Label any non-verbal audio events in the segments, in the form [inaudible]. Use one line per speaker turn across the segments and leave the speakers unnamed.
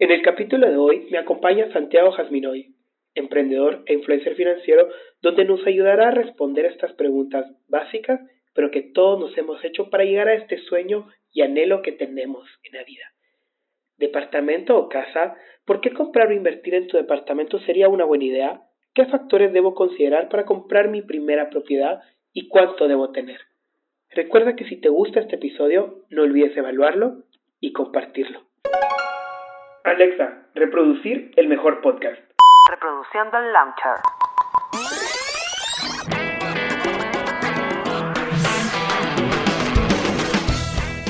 En el capítulo de hoy me acompaña Santiago Jasminoy, emprendedor e influencer financiero, donde nos ayudará a responder estas preguntas básicas, pero que todos nos hemos hecho para llegar a este sueño y anhelo que tenemos en la vida. ¿Departamento o casa? ¿Por qué comprar o invertir en tu departamento sería una buena idea? ¿Qué factores debo considerar para comprar mi primera propiedad y cuánto debo tener? Recuerda que si te gusta este episodio, no olvides evaluarlo y compartirlo. Alexa, reproducir el mejor podcast.
Reproduciendo el launcher.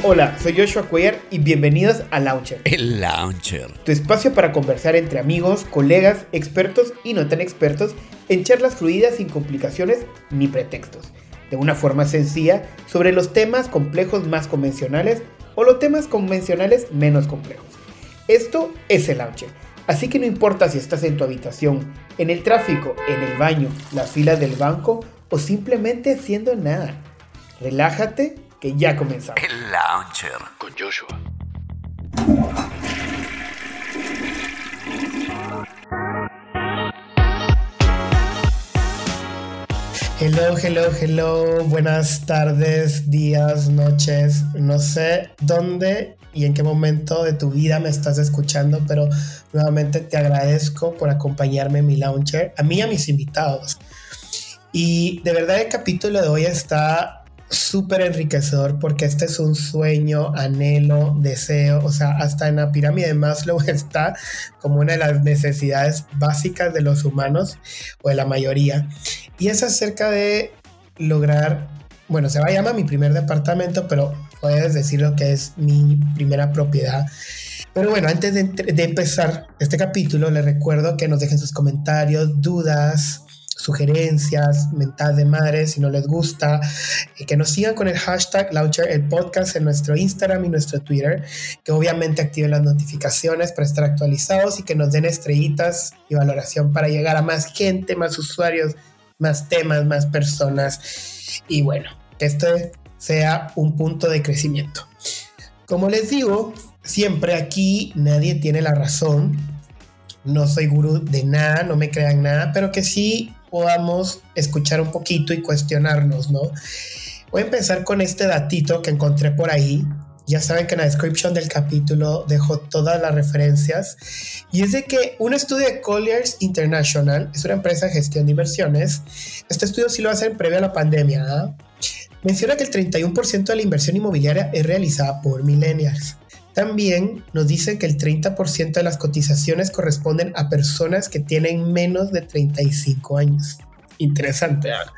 Hola, soy Joshua Cuellar y bienvenidos a Launcher.
El Launcher.
Tu espacio para conversar entre amigos, colegas, expertos y no tan expertos en charlas fluidas sin complicaciones ni pretextos. De una forma sencilla sobre los temas complejos más convencionales o los temas convencionales menos complejos. Esto es el launcher. Así que no importa si estás en tu habitación, en el tráfico, en el baño, las filas del banco o simplemente haciendo nada. Relájate que ya comenzamos.
El Launcher. Con Joshua.
Hello, hello, hello. Buenas tardes, días, noches. No sé dónde y en qué momento de tu vida me estás escuchando, pero nuevamente te agradezco por acompañarme en mi launcher, a mí y a mis invitados. Y de verdad el capítulo de hoy está súper enriquecedor porque este es un sueño, anhelo, deseo, o sea, hasta en la pirámide de Maslow [laughs] está como una de las necesidades básicas de los humanos o de la mayoría. Y es acerca de lograr, bueno, se va a llamar mi primer departamento, pero puedes decir lo que es mi primera propiedad. Pero bueno, antes de, empezar este capítulo, les recuerdo que nos dejen sus comentarios, dudas, sugerencias, mental de madre si no les gusta, que nos sigan con el hashtag Launcher el podcast en nuestro Instagram y nuestro Twitter, que obviamente activen las notificaciones para estar actualizados y que nos den estrellitas y valoración para llegar a más gente, más usuarios, más temas, más personas. Y bueno, esto sea un punto de crecimiento. Como les digo, siempre aquí nadie tiene la razón. No soy gurú de nada, no me crean nada, pero que sí podamos escuchar un poquito y cuestionarnos, ¿no? Voy a empezar con este datito que encontré por ahí. Ya saben que en la descripción del capítulo dejo todas las referencias. Y es de que un estudio de Colliers International, es una empresa de gestión de inversiones, este estudio sí lo hacen previo a la pandemia, ¿ah? Menciona que el 31% de la inversión inmobiliaria es realizada por millennials. También nos dice que el 30% de las cotizaciones corresponden a personas que tienen menos de 35 años. Interesante. ¿ah?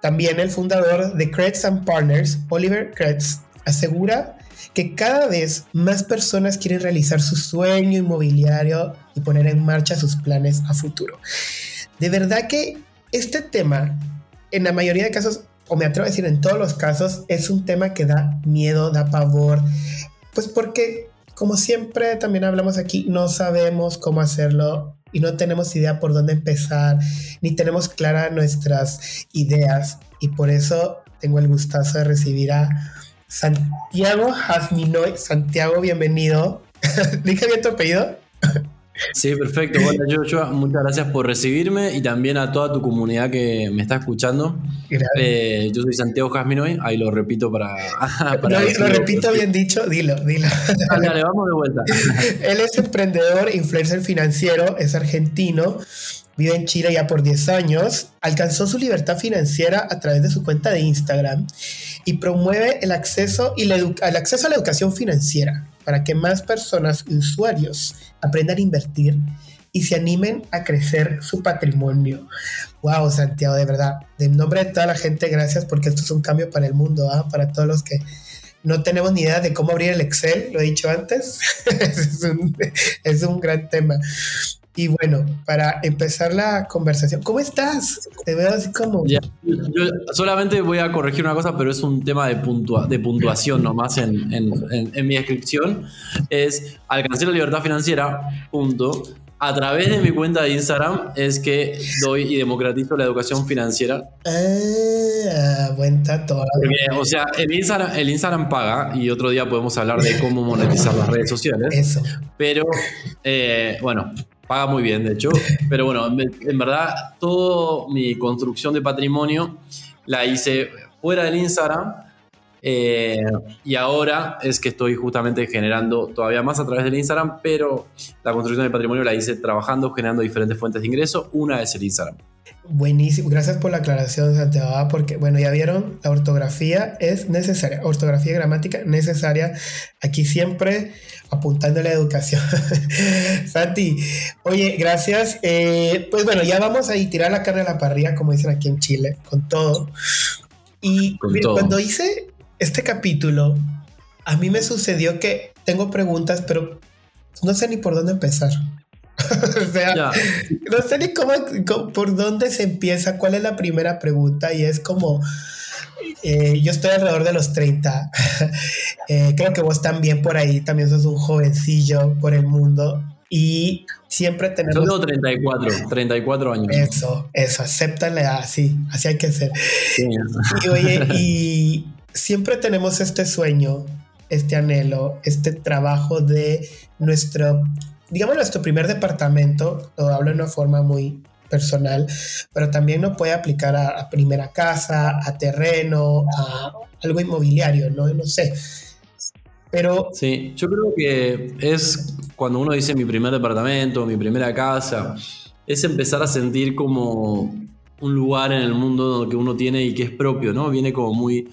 También el fundador de Kretz and Partners, Oliver Kretz, asegura que cada vez más personas quieren realizar su sueño inmobiliario y poner en marcha sus planes a futuro. De verdad que este tema, en la mayoría de casos, o me atrevo a decir en todos los casos, es un tema que da miedo, da pavor, pues porque, como siempre también hablamos aquí, no sabemos cómo hacerlo y no tenemos idea por dónde empezar, ni tenemos claras nuestras ideas y por eso tengo el gustazo de recibir a Santiago Jasminoy. Santiago, bienvenido. [laughs] ¿Dije bien tu apellido?
Sí, perfecto. Bueno, [laughs] Joshua, muchas gracias por recibirme y también a toda tu comunidad que me está escuchando. Eh, yo soy Santiago Jasminoy, ahí lo repito para. [laughs]
lo, repito bien dicho, dilo, dilo.
Dale, vamos de vuelta. [laughs]
Él es emprendedor, influencer financiero, es argentino. Vive en Chile ya por 10 años, alcanzó su libertad financiera a través de su cuenta de Instagram y promueve el acceso, y el acceso a la educación financiera para que más personas, usuarios, aprendan a invertir y se animen a crecer su patrimonio. Wow, Santiago, de verdad. En nombre de toda la gente, gracias porque esto es un cambio para el mundo, ¿ah? para todos los que no tenemos ni idea de cómo abrir el Excel, lo he dicho antes. [laughs] es un gran tema. Y bueno, para empezar la conversación, ¿cómo estás? Te veo así como...
yo solamente voy a corregir una cosa, pero es un tema de, puntua, de puntuación nomás en, en, en, mi descripción. Es alcanzar la libertad financiera, punto. a través de mi cuenta de Instagram es que doy y democratizo la educación financiera.
Ah, buen tato.
o sea, el Instagram, el Instagram paga y otro día podemos hablar de cómo monetizar las redes sociales.
Eso.
Pero, eh, bueno, paga muy bien, de hecho. Pero bueno, en verdad, toda mi construcción de patrimonio la hice fuera del Instagram eh, y ahora es que estoy justamente generando todavía más a través del Instagram, pero la construcción del patrimonio la hice trabajando, generando diferentes fuentes de ingreso. Una es el Instagram.
Buenísimo, gracias por la aclaración, Santiago, porque bueno, ya vieron, la ortografía es necesaria, ortografía y gramática necesaria, aquí siempre apuntando a la educación. [laughs] Santi, oye, gracias. Eh, pues bueno, ya vamos a ir tirar la carne a la parrilla, como dicen aquí en Chile, con todo. Y cuando hice este capítulo, a mí me sucedió que tengo preguntas, pero no sé ni por dónde empezar. [laughs] o sea, no sé ni cómo, por dónde se empieza, cuál es la primera pregunta y es como, eh, yo estoy alrededor de los 30, [laughs] eh, creo que vos también por ahí, también sos un jovencillo por el mundo y siempre tenemos...
Yo tengo 34, 34 años.
Eso, eso, acéptale así, así hay que ser. y oye, y [laughs] siempre tenemos este sueño, este anhelo, este trabajo de nuestro, digamos, nuestro primer departamento, lo hablo de una forma muy personal, pero también lo puede aplicar a, primera casa, a terreno, a algo inmobiliario, ¿no? No sé. Pero...
Sí, yo creo que es cuando uno dice mi primer departamento, mi primera casa, es empezar a sentir como un lugar en el mundo que uno tiene y que es propio, ¿no? Viene como muy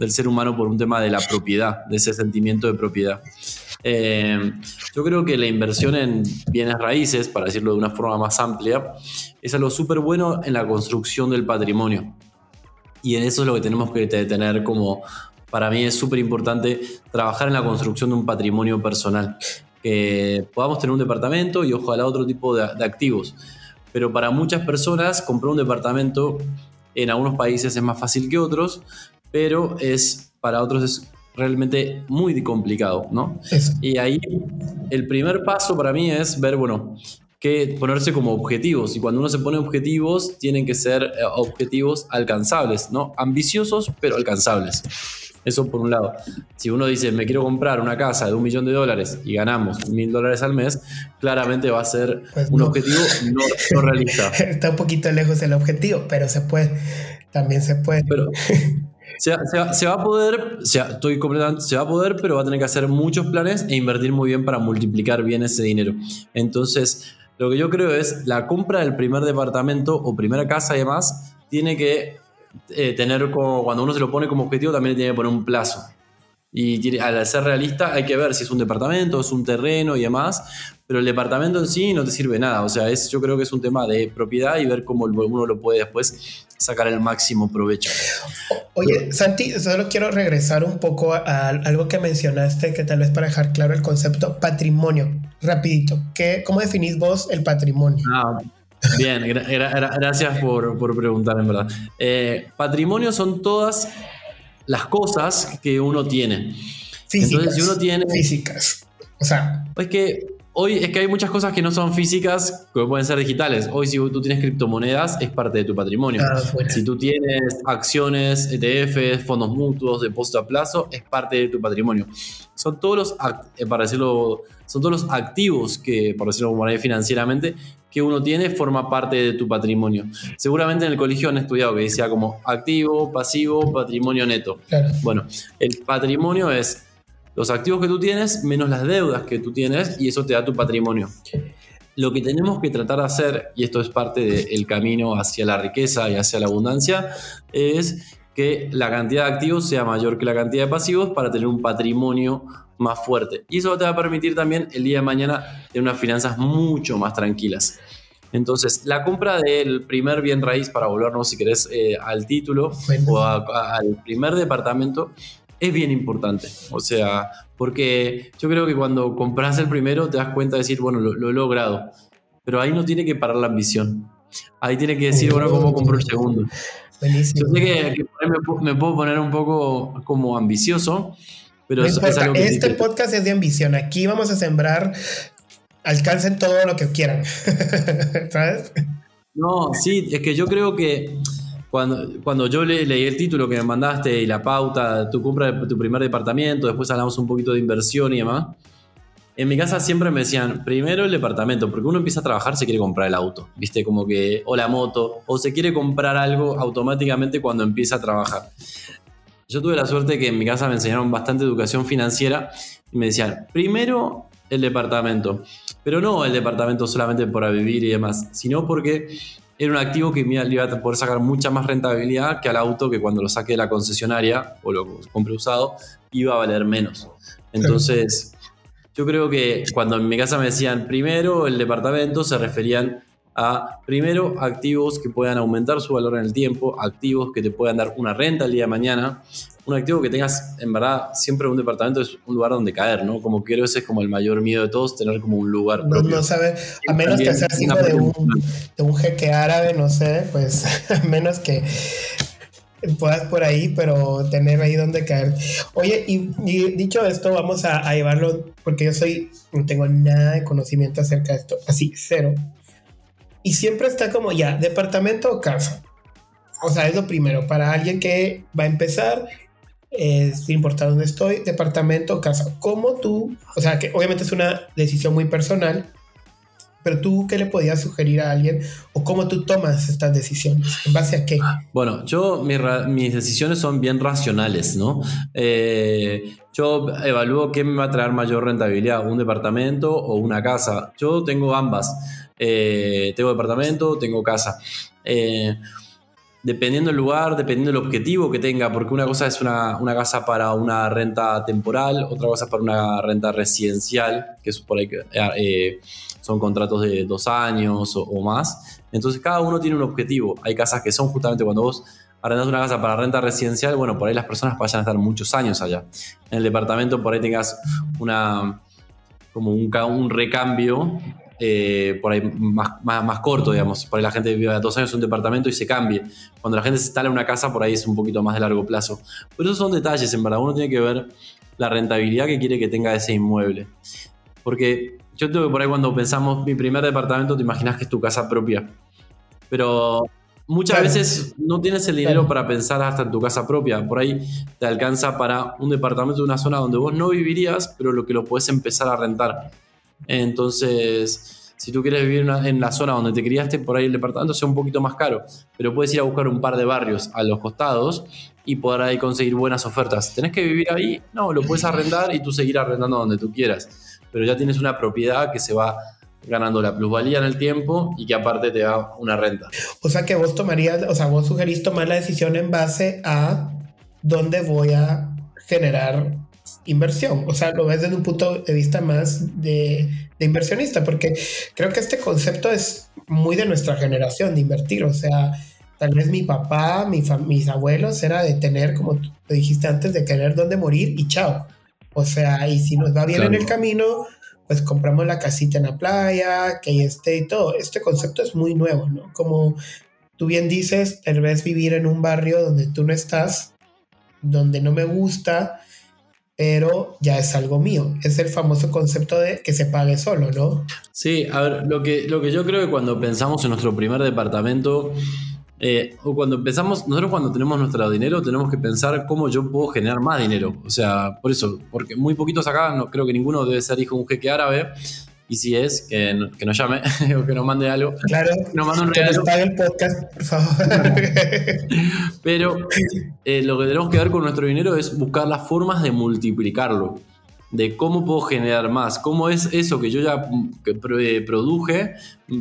del ser humano por un tema de la propiedad, de ese sentimiento de propiedad. Eh, yo creo que la inversión en bienes raíces, para decirlo de una forma más amplia, es algo súper bueno en la construcción del patrimonio. Y en eso es lo que tenemos que tener como, para mí es súper importante, trabajar en la construcción de un patrimonio personal. Que podamos tener un departamento y ojalá otro tipo de, de activos. Pero para muchas personas comprar un departamento en algunos países es más fácil que otros, pero es para otros es realmente muy complicado, ¿no? Y ahí el primer paso para mí es ver, bueno, que ponerse como objetivos. Y cuando uno se pone objetivos, tienen que ser eh, objetivos alcanzables, ¿no? Ambiciosos, pero alcanzables. Eso por un lado. Si uno dice, me quiero comprar una casa de un millón de dólares y ganamos mil dólares al mes, claramente va a ser pues un objetivo no, no, realista. [laughs]
Está un poquito lejos el objetivo, pero se puede. También se puede.
Pero, [laughs] Se, va a poder, estoy completamente, se va a poder, pero va a tener que hacer muchos planes e invertir muy bien para multiplicar bien ese dinero. Entonces, lo que yo creo es la compra del primer departamento o primera casa y demás, tiene que eh, tener como, cuando uno se lo pone como objetivo, también tiene que poner un plazo. Y al ser realista hay que ver si es un departamento, es un terreno y demás, pero el departamento en sí no te sirve nada. O sea, es, yo creo que es un tema de propiedad y ver cómo uno lo puede después sacar el máximo provecho.
Oye, Santi, solo quiero regresar un poco a, algo que mencionaste, que tal vez para dejar claro el concepto patrimonio. Rapidito, ¿qué, ¿cómo definís vos el patrimonio?
Ah, bien, gracias por, por, preguntar, en verdad. Eh, patrimonio son todas las cosas que uno tiene.
Físicas. Entonces, si uno tiene. Físicas. O sea.
Es que hoy es que hay muchas cosas que no son físicas, que pueden ser digitales. Hoy si tú tienes criptomonedas, es parte de tu patrimonio. Si tú tienes acciones, ETFs, fondos mutuos, depósito a plazo, es parte de tu patrimonio. Son todos los, eh, para decirlo, son todos los activos que, por decirlo como financieramente, que uno tiene forma parte de tu patrimonio. Seguramente en el colegio han estudiado que decía como activo, pasivo, patrimonio neto. Bueno, el patrimonio es los activos que tú tienes menos las deudas que tú tienes y eso te da tu patrimonio. Lo que tenemos que tratar de hacer, y esto es parte del camino hacia la riqueza y hacia la abundancia, es que la cantidad de activos sea mayor que la cantidad de pasivos para tener un patrimonio más fuerte. Y eso te va a permitir también el día de mañana tener unas finanzas mucho más tranquilas. Entonces, la compra del primer bien raíz, para volvernos, si querés, eh, al título o al primer departamento, es bien importante. O sea, porque yo creo que cuando compras el primero te das cuenta de decir, bueno, lo, he logrado. Pero ahí no tiene que parar la ambición. Ahí tiene que decir, bueno, ¿cómo compro el segundo? Buenísimo. Yo sé que, me, puedo poner un poco como ambicioso, pero
es, algo que Este podcast es de ambición. Aquí vamos a sembrar alcancen todo lo que quieran. [laughs] ¿Sabes?
No, sí, es que yo creo que cuando, cuando yo leí el título que me mandaste y la pauta, tu compra de tu primer departamento, después hablamos un poquito de inversión y demás. En mi casa siempre me decían, primero el departamento, porque uno empieza a trabajar, se quiere comprar el auto, ¿viste? Como que, o la moto, o se quiere comprar algo automáticamente cuando empieza a trabajar. Yo tuve la suerte que en mi casa me enseñaron bastante educación financiera y me decían, primero el departamento, pero no el departamento solamente para vivir y demás, sino porque era un activo que me iba a poder sacar mucha más rentabilidad que al auto que cuando lo saque de la concesionaria o lo compré usado iba a valer menos. Entonces, yo creo que cuando en mi casa me decían primero el departamento, se referían a primero activos que puedan aumentar su valor en el tiempo, activos que te puedan dar una renta el día de mañana, un activo que tengas, en verdad, siempre un departamento es un lugar donde caer, ¿no? Como quiero ese es como el mayor miedo de todos, tener como un lugar.
No, no sabes, a menos que seas hijo de un, de un jeque árabe, no sé, pues [laughs] a menos que puedas por ahí, pero tener ahí donde caer. Oye, y, dicho esto, vamos a, a, llevarlo, porque yo soy, no tengo nada de conocimiento acerca de esto, así, cero. Y siempre está como ya, departamento o casa. O sea, es lo primero, para alguien que va a empezar, es importa dónde estoy, departamento casa. ¿Cómo tú, o sea, que obviamente es una decisión muy personal, pero tú, ¿qué le podías sugerir a alguien? ¿O cómo tú tomas estas decisiones? ¿En base a qué?
Bueno, yo, mis decisiones son bien racionales, ¿no? Eh, yo evalúo qué me va a traer mayor rentabilidad, un departamento o una casa. Yo tengo ambas. Eh, tengo departamento, tengo casa. Eh, dependiendo del lugar, dependiendo del objetivo que tenga, porque una cosa es una, casa para una renta temporal, otra cosa es para una renta residencial, que es por ahí que eh, son contratos de dos años o, más. Entonces cada uno tiene un objetivo. Hay casas que son justamente cuando vos arrendas una casa para renta residencial, bueno, por ahí las personas vayan a estar muchos años allá. En el departamento por ahí tengas una como un recambio eh, por ahí más, más, corto, digamos. Por ahí la gente vive dos años en un departamento y se cambie. Cuando la gente se instala en una casa, por ahí es un poquito más de largo plazo. Pero esos son detalles, en verdad. Uno tiene que ver la rentabilidad que quiere que tenga ese inmueble. Porque yo tengo que por ahí cuando pensamos mi primer departamento, te imaginas que es tu casa propia. Pero muchas veces no tienes el dinero para pensar hasta en tu casa propia. Por ahí te alcanza para un departamento de una zona donde vos no vivirías, pero lo que lo puedes empezar a rentar. Entonces, si tú quieres vivir en la zona donde te criaste, por ahí el departamento sea un poquito más caro, pero puedes ir a buscar un par de barrios a los costados y poder ahí conseguir buenas ofertas. ¿Tenés que vivir ahí? No, lo puedes arrendar y tú seguir arrendando donde tú quieras, pero ya tienes una propiedad que se va ganando la plusvalía en el tiempo y que aparte te da una renta.
O sea que vos tomarías, o sea, vos sugerís tomar la decisión en base a dónde voy a generar inversión. O sea, lo ves desde un punto de vista más de, inversionista, porque creo que este concepto es muy de nuestra generación de invertir. O sea, tal vez mi papá, mi mis abuelos era de tener, como tú dijiste antes, de querer dónde morir y chao. O sea, y si nos va bien en el camino, pues compramos la casita en la playa, que esté y todo. Este concepto es muy nuevo, ¿no? Como tú bien dices, tal vez vivir en un barrio donde tú no estás, donde no me gusta, pero ya es algo mío. Es el famoso concepto de que se pague solo, ¿no?
Sí, a ver, lo que, lo que yo creo que cuando pensamos en nuestro primer departamento, eh, o cuando empezamos, nosotros cuando tenemos nuestro dinero tenemos que pensar cómo yo puedo generar más dinero. O sea, por eso, porque muy poquitos acá, no creo que ninguno debe ser hijo de un jeque árabe, y si es, que, nos llame [laughs] o que nos mande algo.
Claro, nos un regalo. Que el podcast, por favor. [laughs]
Pero eh, lo que tenemos que ver con nuestro dinero es buscar las formas de multiplicarlo. De cómo puedo generar más, cómo es eso que yo ya eh, produje,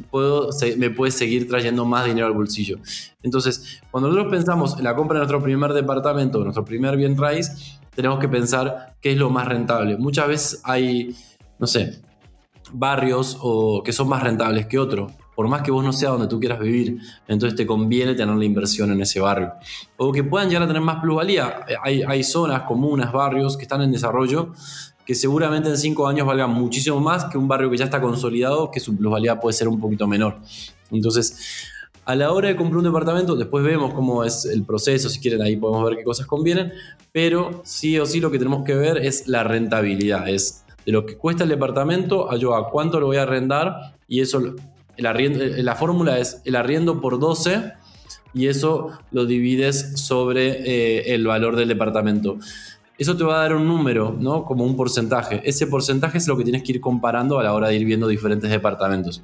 puedo, me puede seguir trayendo más dinero al bolsillo. Entonces, cuando nosotros pensamos en la compra de nuestro primer departamento, nuestro primer bien raíz, tenemos que pensar qué es lo más rentable. Muchas veces hay, no sé, barrios o que son más rentables que otros, por más que vos no sea donde tú quieras vivir, entonces te conviene tener la inversión en ese barrio. O que puedan llegar a tener más plusvalía. Hay, hay zonas, comunas, barrios que están en desarrollo que seguramente en cinco años valgan muchísimo más que un barrio que ya está consolidado, que su plusvalía puede ser un poquito menor. Entonces, a la hora de comprar un departamento, después vemos cómo es el proceso, si quieren ahí podemos ver qué cosas convienen, pero sí o sí lo que tenemos que ver es la rentabilidad, es de lo que cuesta el departamento a yo a cuánto lo voy a arrendar y eso, el la fórmula es el arriendo por 12 y eso lo divides sobre eh, el valor del departamento. Eso te va a dar un número, ¿no? Como un porcentaje. Ese porcentaje es lo que tienes que ir comparando a la hora de ir viendo diferentes departamentos.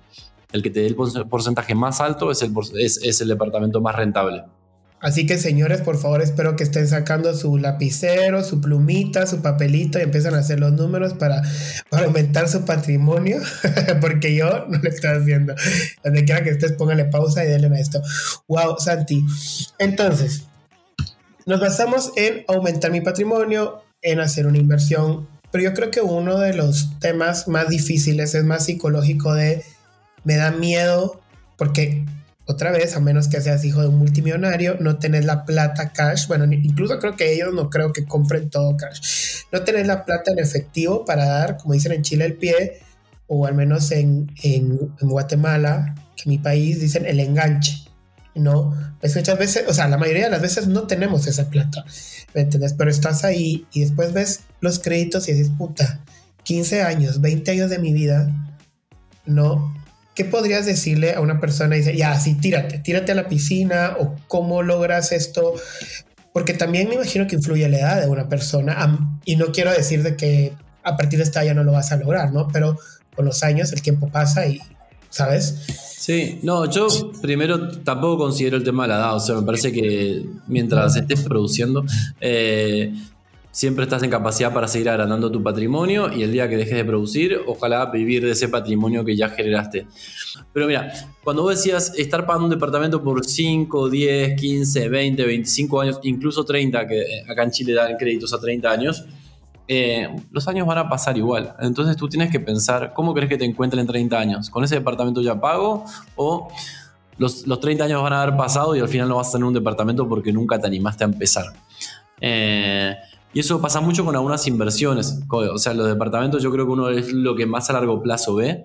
El que te dé el porcentaje más alto es el, es el departamento más rentable.
Así que señores, por favor, espero que estén sacando su lapicero, su plumita, su papelito y empiezan a hacer los números para, aumentar su patrimonio, [laughs] porque yo no lo estoy haciendo. Donde quiera que estés, póngale pausa y denle a esto. Wow, Santi. Entonces, nos basamos en aumentar mi patrimonio, en hacer una inversión, pero yo creo que uno de los temas más difíciles es más psicológico de me da miedo porque otra vez, a menos que seas hijo de un multimillonario, no tenés la plata cash. Bueno, incluso creo que ellos no creo que compren todo cash. No tenés la plata en efectivo para dar, como dicen en Chile, el pie, o al menos en, en, Guatemala, que mi país, dicen el enganche. ¿no? Pues muchas veces, o sea, la mayoría de las veces no tenemos esa plata, ¿me entiendes? Pero estás ahí y después ves los créditos y dices, puta, 15 años, 20 años de mi vida, ¿no? ¿Qué podrías decirle a una persona? Y dice, ya, sí, tírate, tírate a la piscina o cómo logras esto. Porque también me imagino que influye la edad de una persona. Y no quiero decir de que a partir de esta ya no lo vas a lograr, ¿no? Pero con los años el tiempo pasa y, ¿sabes?
Sí, no, yo primero tampoco considero el tema de la edad, o sea, me parece que mientras estés produciendo, eh, siempre estás en capacidad para seguir agrandando tu patrimonio y el día que dejes de producir, ojalá vivir de ese patrimonio que ya generaste. Pero mira, cuando vos decías estar pagando un departamento por 5, 10, 15, 20, 25 años, incluso 30, que acá en Chile dan créditos a 30 años, eh, los años van a pasar igual. Entonces tú tienes que pensar, ¿cómo crees que te encuentres en 30 años? ¿Con ese departamento ya pago? ¿O los, los 30 años van a haber pasado y al final no vas a tener un departamento porque nunca te animaste a empezar? Eh, y eso pasa mucho con algunas inversiones. O sea, los departamentos yo creo que uno es lo que más a largo plazo ve,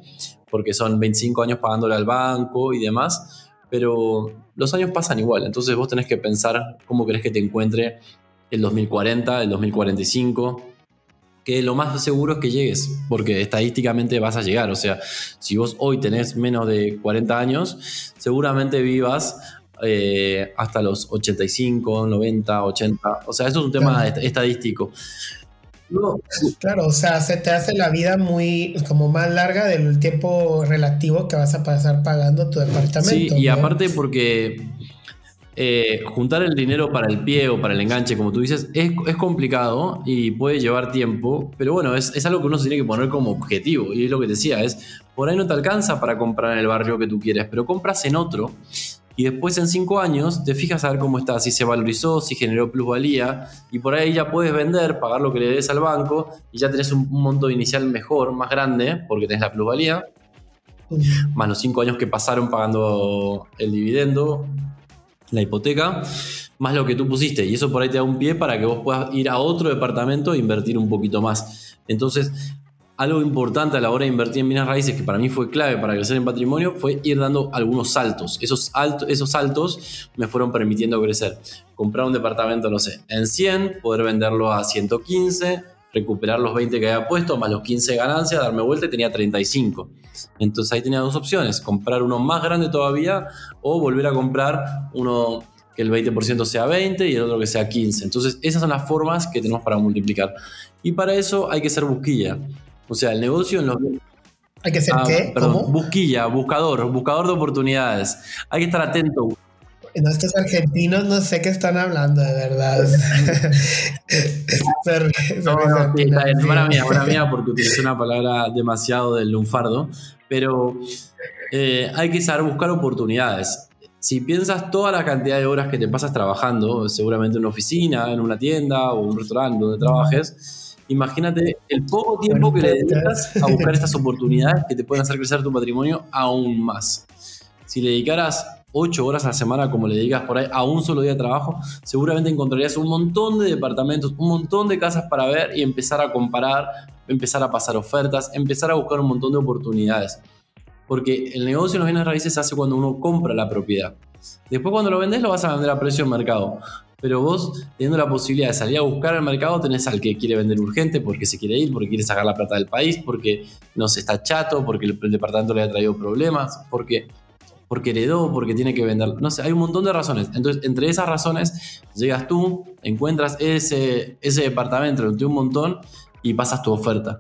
porque son 25 años pagándole al banco y demás, pero los años pasan igual. Entonces vos tenés que pensar cómo querés que te encuentre el 2040, el 2045, que lo más seguro es que llegues, porque estadísticamente vas a llegar. O sea, si vos hoy tenés menos de 40 años, seguramente vivas eh, hasta los 85, 90, 80. O sea, eso es un tema estadístico.
Claro, o sea, se te hace la vida muy como más larga del tiempo relativo que vas a pasar pagando tu departamento.
Sí, y aparte porque eh, juntar el dinero para el pie o para el enganche, como tú dices, es, complicado y puede llevar tiempo, pero bueno, es, es, algo que uno se tiene que poner como objetivo. Y es lo que decía, es por ahí no te alcanza para comprar en el barrio que tú quieres, pero compras en otro y después en cinco años te fijas a ver cómo está, si se valorizó, si generó plusvalía, y por ahí ya puedes vender, pagar lo que le des al banco, y ya tenés un, monto inicial mejor, más grande, porque tenés la plusvalía, más los cinco años que pasaron pagando el dividendo, la hipoteca, más lo que tú pusiste, y eso por ahí te da un pie para que vos puedas ir a otro departamento e invertir un poquito más. Entonces, algo importante a la hora de invertir en bienes raíces, que para mí fue clave para crecer en patrimonio, fue ir dando algunos saltos. Esos, esos saltos me fueron permitiendo crecer. Comprar un departamento, no sé, en 100, poder venderlo a 115, recuperar los 20 que había puesto, más los 15 de ganancia, darme vuelta y tenía 35. Entonces ahí tenía dos opciones, comprar uno más grande todavía o volver a comprar uno que el 20% sea 20 y el otro que sea 15. Entonces esas son las formas que tenemos para multiplicar. Y para eso hay que ser busquilla. O sea, el negocio en los...
Hay que ser ah, qué?
Perdón, busquilla, buscador, buscador de oportunidades. Hay que estar atento.
No, estos argentinos no sé qué están hablando, de verdad. [laughs] [laughs]
no, no, sí, buena mía, buena mía, porque utilicé una palabra demasiado del lunfardo. Pero eh, hay que saber buscar oportunidades. Si piensas toda la cantidad de horas que te pasas trabajando, seguramente en una oficina, en una tienda o un restaurante donde trabajes, Imagínate el poco tiempo que le dedicas a buscar estas oportunidades que te pueden hacer crecer tu patrimonio aún más. Si le dedicaras 8 horas a la semana, como le dedicas por ahí, a un solo día de trabajo, seguramente encontrarías un montón de departamentos, un montón de casas para ver y empezar a comparar, empezar a pasar ofertas, empezar a buscar un montón de oportunidades. Porque el negocio en los bienes raíces se hace cuando uno compra la propiedad. Después cuando lo vendes lo vas a vender a precio de mercado. Pero vos, teniendo la posibilidad de salir a buscar al mercado, tenés al que quiere vender urgente porque se quiere ir, porque quiere sacar la plata del país, porque no se está chato, porque el, departamento le ha traído problemas, porque, porque heredó, porque tiene que vender. No sé, hay un montón de razones. Entonces, entre esas razones, llegas tú, encuentras ese, ese departamento entre un montón y pasas tu oferta.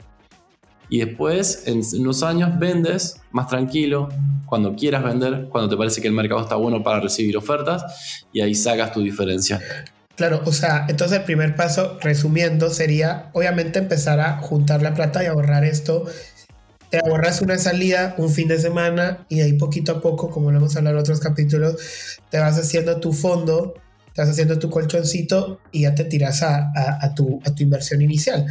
Y después, en unos años, vendes más tranquilo, cuando quieras vender, cuando te parece que el mercado está bueno para recibir ofertas, y ahí sacas tu diferencia.
Claro, o sea, entonces el primer paso, resumiendo, sería obviamente empezar a juntar la plata y ahorrar esto. Te ahorras una salida, un fin de semana, y ahí poquito a poco, como lo hemos hablado en otros capítulos, te vas haciendo tu fondo, te vas haciendo tu colchoncito y ya te tiras a, a, tu, a tu inversión inicial.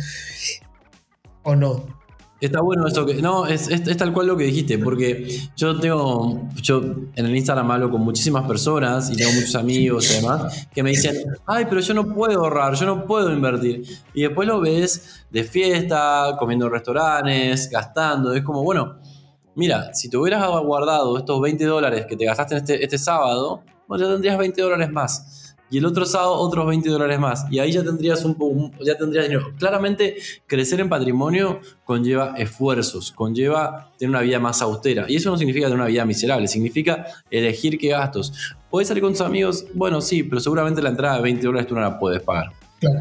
¿O no?
Está bueno eso que. No, es, es, tal cual lo que dijiste, porque yo tengo. Yo en el Instagram hablo con muchísimas personas y tengo muchos amigos y demás que me dicen, ay, pero yo no puedo ahorrar, yo no puedo invertir. Y después lo ves de fiesta, comiendo en restaurantes, gastando. Es como, bueno, mira, si te hubieras guardado estos 20 dólares que te gastaste este, este sábado, bueno, ya tendrías 20 dólares más y el otro sábado otros 20 dólares más. Y ahí ya tendrías un, ya tendrías dinero. Claramente, crecer en patrimonio conlleva esfuerzos, conlleva tener una vida más austera. Y eso no significa tener una vida miserable, significa elegir qué gastos. ¿Puedes salir con tus amigos? Bueno, sí, pero seguramente la entrada de 20 dólares tú no la puedes pagar.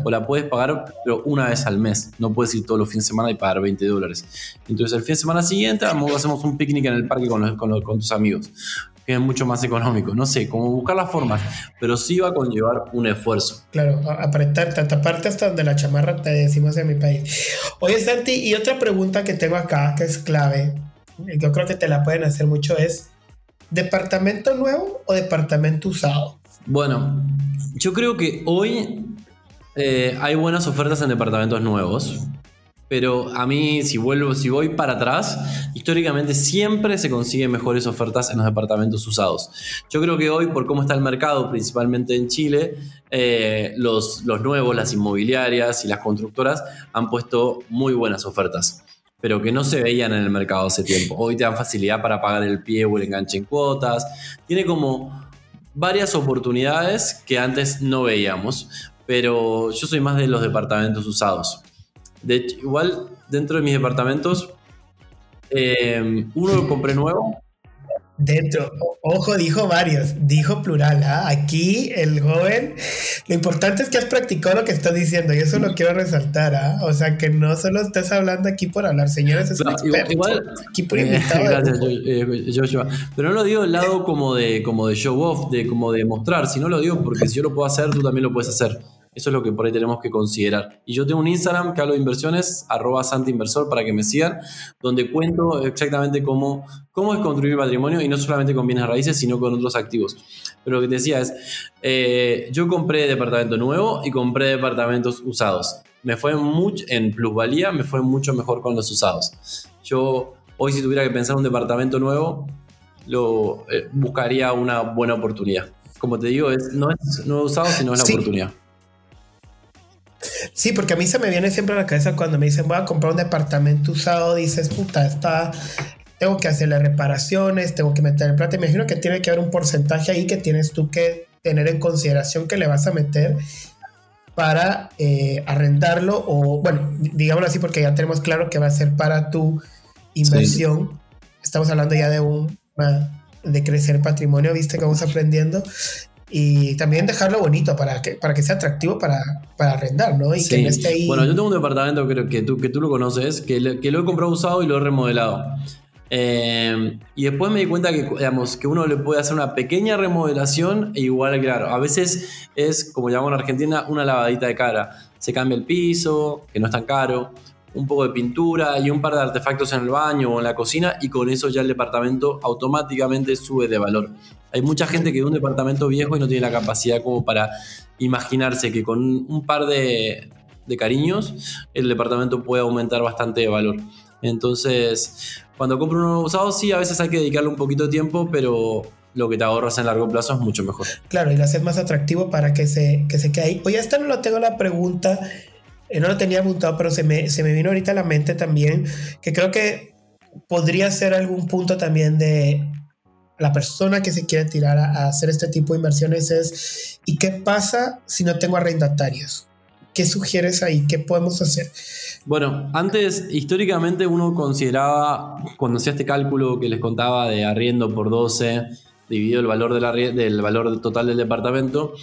O la puedes pagar, pero una vez al mes. No puedes ir todos los fines de semana y pagar 20 dólares. Entonces, el fin de semana siguiente, hacemos un picnic en el parque con, con, con tus amigos es mucho más económico. No sé, como buscar las formas, pero sí va a conllevar un esfuerzo.
Claro, apretar, tanta parte hasta donde la chamarra te decimos en mi país. Oye, Santi, y otra pregunta que tengo acá, que es clave, yo creo que te la pueden hacer mucho, es, ¿departamento nuevo o departamento usado?
Bueno, yo creo que hoy eh, hay buenas ofertas en departamentos nuevos. Pero a mí, si vuelvo, si voy para atrás, históricamente siempre se consiguen mejores ofertas en los departamentos usados. Yo creo que hoy, por cómo está el mercado, principalmente en Chile, eh, los, los nuevos, las inmobiliarias y las constructoras han puesto muy buenas ofertas pero que no se veían en el mercado hace tiempo. Hoy te dan facilidad para pagar el pie o el enganche en cuotas. Tiene como varias oportunidades que antes no veíamos, pero yo soy más de los departamentos usados. De hecho, igual dentro de mis departamentos, eh, uno lo compré nuevo.
Dentro, ojo, dijo varios, dijo plural. ¿ah? Aquí el joven, lo importante es que has practicado lo que estás diciendo y eso lo quiero resaltar. ¿ah? O sea, que no solo estás hablando aquí por hablar, señores, es un experto. Igual, aquí por [laughs] invitado.
gracias, Joshua. Pero no lo digo del lado como de, como de show off, de como de mostrar, sino lo digo porque si yo lo puedo hacer, tú también lo puedes hacer. Eso es lo que por ahí tenemos que considerar. Y yo tengo un Instagram que hablo de inversiones, arroba santinversor para que me sigan, donde cuento exactamente cómo, cómo es construir patrimonio y no solamente con bienes raíces, sino con otros activos. Pero lo que te decía es, eh, yo compré departamento nuevo y compré departamentos usados. Me fue mucho, en plusvalía, me fue mucho mejor con los usados. Yo hoy si tuviera que pensar un departamento nuevo, lo eh, buscaría una buena oportunidad. Como te digo, es, no es no usado, sino es la oportunidad.
Sí, porque a mí se me viene siempre a la cabeza cuando me dicen voy a comprar un departamento usado, dices, puta, está, tengo que hacerle reparaciones, tengo que meter el plata. Imagino que tiene que haber un porcentaje ahí que tienes tú que tener en consideración que le vas a meter para eh, arrendarlo o, bueno, digámoslo así porque ya tenemos claro que va a ser para tu inversión. Estamos hablando ya de un de crecer patrimonio, viste que vamos aprendiendo y también dejarlo bonito para que, para que sea atractivo para, para arrendar, ¿no? Y que no esté ahí.
Bueno, yo tengo un departamento creo que tú, que tú lo conoces, que, que lo he comprado usado y lo he remodelado. Eh, y después me di cuenta que, digamos, que uno le puede hacer una pequeña remodelación e igual, claro, a veces es, como llamamos en Argentina, una lavadita de cara. Se cambia el piso, que no es tan caro, un poco de pintura y un par de artefactos en el baño o en la cocina y con eso ya el departamento automáticamente sube de valor. Hay mucha gente que de un departamento viejo y no tiene la capacidad como para imaginarse que con un par de, cariños el departamento puede aumentar bastante de valor. Entonces, cuando compro uno usado, sí, a veces hay que dedicarle un poquito de tiempo, pero lo que te ahorras en largo plazo es mucho mejor.
Claro, y lo haces más atractivo para que se, que se quede ahí. Oye, esta no lo tengo la pregunta, no lo tenía apuntado, pero se me, se me vino ahorita a la mente también, que creo que podría ser algún punto también de la persona que se quiere tirar a, hacer este tipo de inversiones es, ¿y qué pasa si no tengo arrendatarios? ¿Qué sugieres ahí? ¿Qué podemos hacer?
Bueno, antes históricamente uno consideraba, cuando hacía este cálculo que les contaba de arriendo por 12, dividido el valor del valor total del departamento,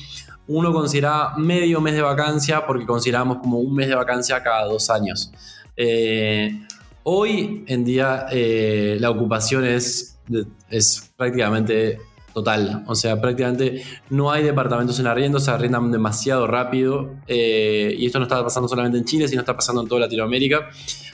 uno consideraba medio mes de vacancia porque consideramos como un mes de vacancia cada dos años. Eh, hoy en día eh, la ocupación es, es prácticamente total. O sea, prácticamente no hay departamentos en arriendo, se arriendan demasiado rápido. Eh, y esto no está pasando solamente en Chile, sino está pasando en toda Latinoamérica.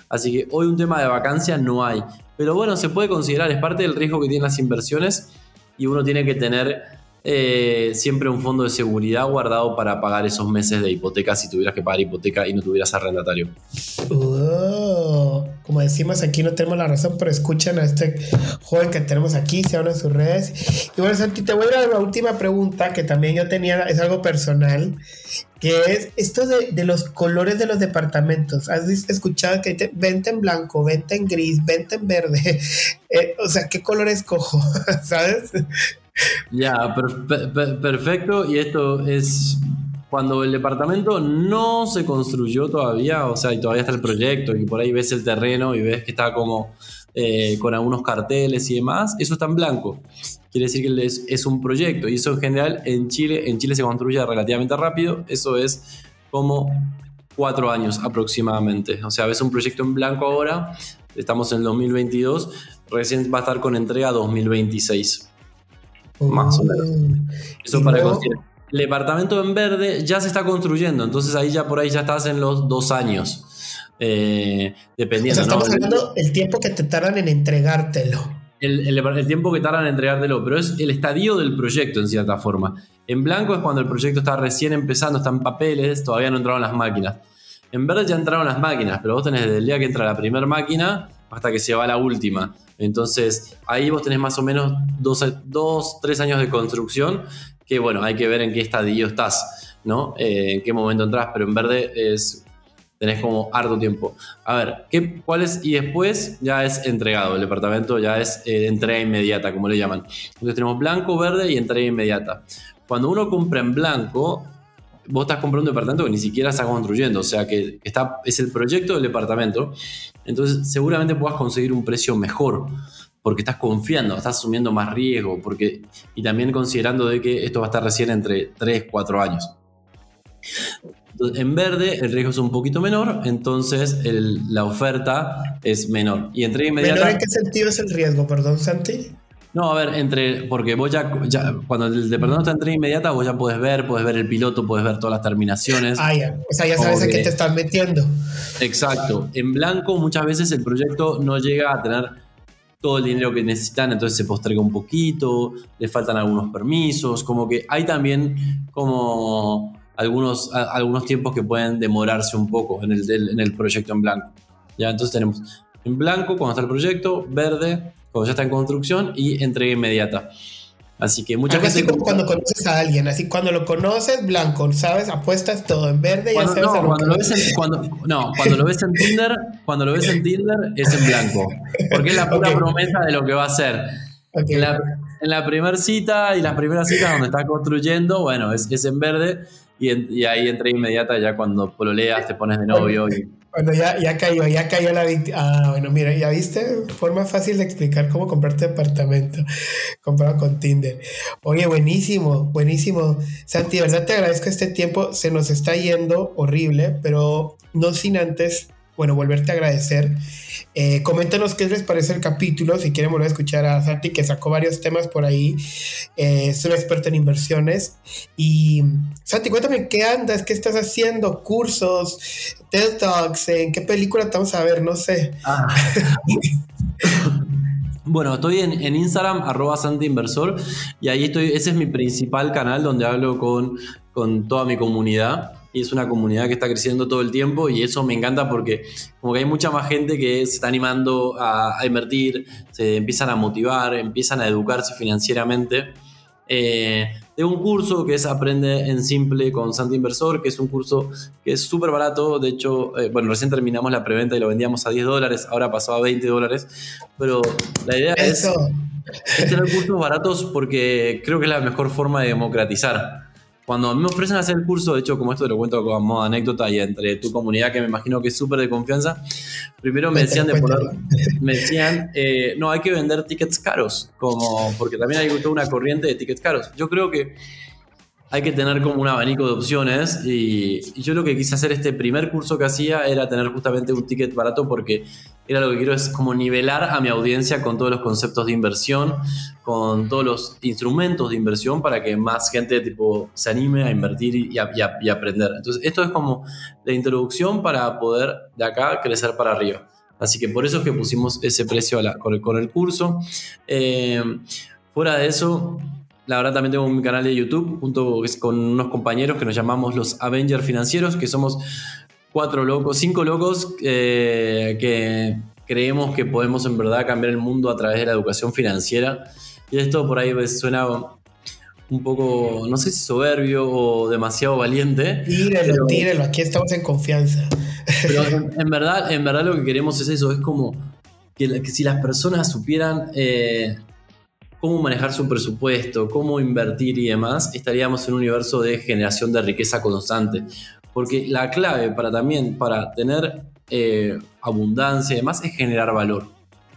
Así que hoy un tema de vacancia no hay. Pero bueno, se puede considerar, es parte del riesgo que tienen las inversiones y uno tiene que tener eh, siempre un fondo de seguridad guardado para pagar esos meses de hipoteca si tuvieras que pagar hipoteca y no tuvieras arrendatario.
Oh, como decimos aquí no tenemos la razón, pero escuchen a este joven que tenemos aquí, se habla en sus redes. Y bueno, Santi, te voy a dar la última pregunta que también yo tenía, es algo personal, que es esto de, los colores de los departamentos. ¿Has escuchado que te, en blanco, venta en gris, venta en verde? [laughs] Eh, o sea, ¿qué color escojo? [laughs] ¿Sabes?
Ya, perfecto. Y esto es cuando el departamento no se construyó todavía, o sea, y todavía está el proyecto, y por ahí ves el terreno y ves que está como eh, con algunos carteles y demás, eso está en blanco. Quiere decir que es, es, un proyecto, y eso en general en Chile, en Chile se construye relativamente rápido, eso es como cuatro años aproximadamente. O sea, ves un proyecto en blanco ahora, estamos en el 2022, recién va a estar con entrega 2026 más o menos. Oh. Eso para El departamento en verde ya se está construyendo, entonces ahí ya por ahí ya estás en los dos años. Eh, dependiendo.
estamos hablando el tiempo que te tardan en entregártelo.
El, el, tiempo que tardan en entregártelo, pero es el estadio del proyecto en cierta forma. En blanco es cuando el proyecto está recién empezando, está en papeles, todavía no entraron las máquinas. En verde ya entraron las máquinas, pero vos tenés desde el día que entra la primera máquina hasta que se va la última. Entonces, ahí vos tenés más o menos dos, dos tres años de construcción, que bueno, hay que ver en qué estadio estás, ¿no? Eh, en qué momento entras, pero en verde es tenés como harto tiempo. A ver, ¿qué, ¿cuál es? Y después ya es entregado, el departamento ya es eh, entrega inmediata, como le llaman. Entonces tenemos blanco, verde y entrega inmediata. Cuando uno compra en blanco, vos estás comprando un departamento que ni siquiera está construyendo, o sea que está, es el proyecto del departamento, entonces seguramente puedas conseguir un precio mejor, porque estás confiando, estás asumiendo más riesgo, porque, y también considerando de que esto va a estar recién entre 3, 4 años. en verde el riesgo es un poquito menor, entonces la oferta es menor. Y entre inmediata,
¿Menor en qué sentido es el riesgo, perdón, Santi?
No, a ver, entre, porque vos ya, cuando el departamento está entre inmediata, vos ya puedes ver, puedes ver el piloto, puedes ver todas las terminaciones.
Ah, ya. O sea, ya sabes a qué te estás metiendo.
Exacto. En blanco, muchas veces el proyecto no llega a tener todo el dinero que necesitan, entonces se posterga un poquito, le faltan algunos permisos, como que hay también como algunos, algunos tiempos que pueden demorarse un poco en el, en el proyecto en blanco. Ya, entonces tenemos en blanco cuando está el proyecto, verde cuando ya está en construcción y entrega inmediata. Así que mucha gente.
Así como cuando conoces a alguien, así cuando lo conoces, blanco, ¿sabes? Apuestas todo en verde y
cuando, no, cuando lo, ves en, cuando, no, cuando lo ves en Tinder, cuando lo ves en Tinder es en blanco. Porque es la pura promesa de lo que va a ser. En la, en primera cita y las primeras citas donde está construyendo, bueno, es, es en verde y, y ahí entra inmediata ya cuando pololeas, te pones de novio y
bueno, ya, ya cayó, ya cayó la Ah, bueno, mira, ya viste, forma fácil de explicar cómo comprarte departamento [laughs] comprado con Tinder. Oye, buenísimo, buenísimo. Santi, de verdad te agradezco este tiempo, se nos está yendo horrible, pero no sin antes bueno, volverte a agradecer. Eh, coméntanos qué les parece el capítulo, si quieren volver a escuchar a Santi, que sacó varios temas por ahí. Eh, es un experto en inversiones. Y Santi, cuéntame qué andas, qué estás haciendo, cursos, TED Talks, en qué película estamos a ver, no sé. Ah. [laughs]
Bueno, estoy en, Instagram, arroba Inversor, y ahí estoy, ese es mi principal canal donde hablo con, con toda mi comunidad y es una comunidad que está creciendo todo el tiempo y eso me encanta porque como que hay mucha más gente que se está animando a, invertir, se empiezan a motivar, empiezan a educarse financieramente. Eh, tengo un curso que es Aprende en Simple con Santi Inversor, que es un curso que es súper barato. De hecho, eh, bueno, recién terminamos la preventa y lo vendíamos a 10 dólares, ahora pasó a 20 dólares. Pero la idea es es tener cursos baratos porque creo que es la mejor forma de democratizar. Cuando a mí me ofrecen hacer el curso, de hecho, como esto te lo cuento como anécdota y entre tu comunidad, que me imagino que es súper de confianza, primero me decían, de poner, me decían eh, no, hay que vender tickets caros, como, porque también hay toda una corriente de tickets caros. Yo creo que hay que tener como un abanico de opciones y, yo lo que quise hacer este primer curso que hacía era tener justamente un ticket barato porque era lo que quiero es como nivelar a mi audiencia con todos los conceptos de inversión, con todos los instrumentos de inversión para que más gente tipo se anime a invertir y aprender. Entonces esto es como la introducción para poder de acá crecer para arriba. Así que por eso es que pusimos ese precio con, el, curso. Eh, fuera de eso, la verdad también tengo un canal de YouTube junto con unos compañeros que nos llamamos los Avengers Financieros, que somos cuatro locos, cinco locos eh, que creemos que podemos en verdad cambiar el mundo a través de la educación financiera. Y esto por ahí suena un poco, no sé si soberbio o demasiado valiente.
Tírelo, tírelo, aquí estamos en confianza.
Pero [laughs] en, verdad, en verdad lo que queremos es eso, es como que, si las personas supieran eh, cómo manejar su presupuesto, cómo invertir y demás, estaríamos en un universo de generación de riqueza constante. Porque la clave para también, para tener eh, abundancia y demás, es generar valor.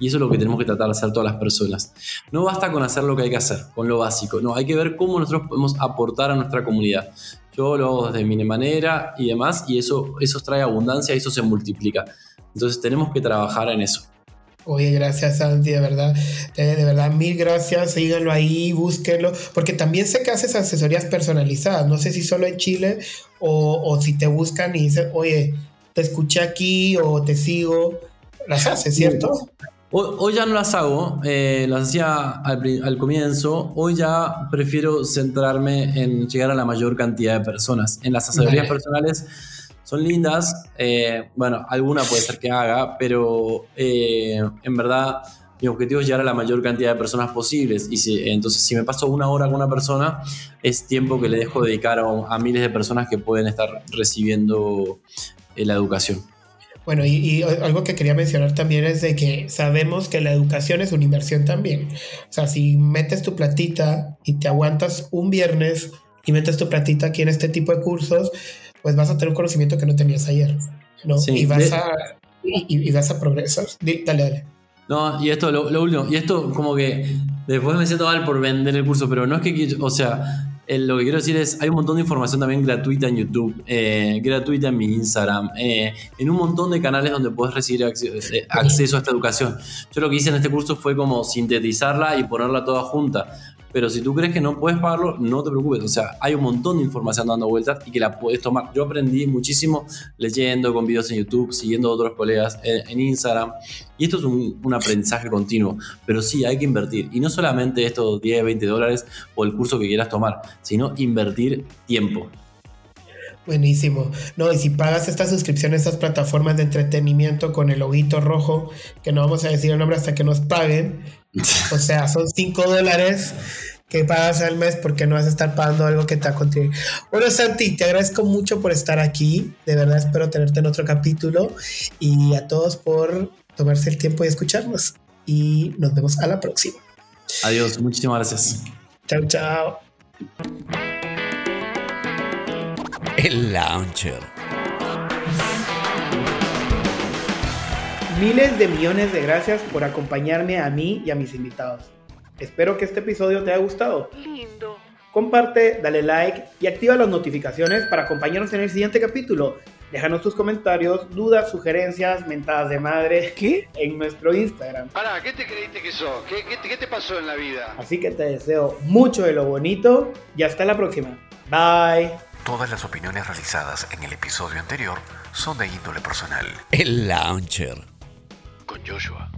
Y eso es lo que tenemos que tratar de hacer todas las personas. No basta con hacer lo que hay que hacer, con lo básico. No, hay que ver cómo nosotros podemos aportar a nuestra comunidad. Yo lo hago de mi manera y demás, y eso, eso trae abundancia y eso se multiplica. Entonces tenemos que trabajar en eso.
Oye, gracias Santi, de verdad, de, verdad, mil gracias, síganlo ahí, búsquenlo, porque también sé que haces asesorías personalizadas, no sé si solo en Chile o, si te buscan y dicen, oye, te escuché aquí o te sigo, las haces, ¿cierto?
Hoy, ya no las hago, eh, las hacía al, comienzo, hoy ya prefiero centrarme en llegar a la mayor cantidad de personas. En las asesorías personales son lindas. Eh, bueno, alguna puede ser que haga, pero eh, en verdad mi objetivo es llegar a la mayor cantidad de personas posibles. Y si, entonces, si me paso una hora con una persona, es tiempo que le dejo dedicar a, miles de personas que pueden estar recibiendo eh, la educación.
Bueno, y, algo que quería mencionar también es de que sabemos que la educación es una inversión también. O sea, si metes tu platita y te aguantas un viernes y metes tu platita aquí en este tipo de cursos, pues vas a tener un conocimiento que no tenías ayer, ¿no? y, vas a, y, vas a progresar. Dale, dale.
No, y esto, lo, último, y esto como que después me siento mal por vender el curso, pero no es que, o sea, lo que quiero decir es, hay un montón de información también gratuita en YouTube, eh, gratuita en mi Instagram, eh, en un montón de canales donde puedes recibir eh, acceso a esta educación. Yo lo que hice en este curso fue como sintetizarla y ponerla toda junta. Pero si tú crees que no puedes pagarlo, no te preocupes. O sea, hay un montón de información dando vueltas y que la puedes tomar. Yo aprendí muchísimo leyendo con videos en YouTube, siguiendo a otros colegas en, Instagram. Y esto es un, aprendizaje continuo. Pero sí, hay que invertir. Y no solamente estos 10, 20 dólares o el curso que quieras tomar, sino invertir tiempo.
Buenísimo. No, y si pagas esta suscripción a estas plataformas de entretenimiento con el loguito rojo, que no vamos a decir el nombre hasta que nos paguen, o sea, son 5 dólares que pagas al mes porque no vas a estar pagando algo que te va a contribuir. Bueno, Santi, te agradezco mucho por estar aquí. De verdad espero tenerte en otro capítulo y a todos por tomarse el tiempo y escucharnos. Y nos vemos a la próxima.
Adiós, muchísimas gracias.
Chao, chao. [laughs]
El Launcher.
Miles de millones de gracias por acompañarme a mí y a mis invitados. Espero que este episodio te haya gustado. Lindo. Comparte, dale like y activa las notificaciones para acompañarnos en el siguiente capítulo. Déjanos tus comentarios, dudas, sugerencias, mentadas de madre. [laughs] ¿Qué? En nuestro Instagram.
Pará, ¿qué te creíste que sos? ¿Qué, qué te pasó en la vida?
Así que te deseo mucho de lo bonito y hasta la próxima. Bye.
Todas las opiniones realizadas en el episodio anterior son de índole personal. El Launcher.
con Joshua.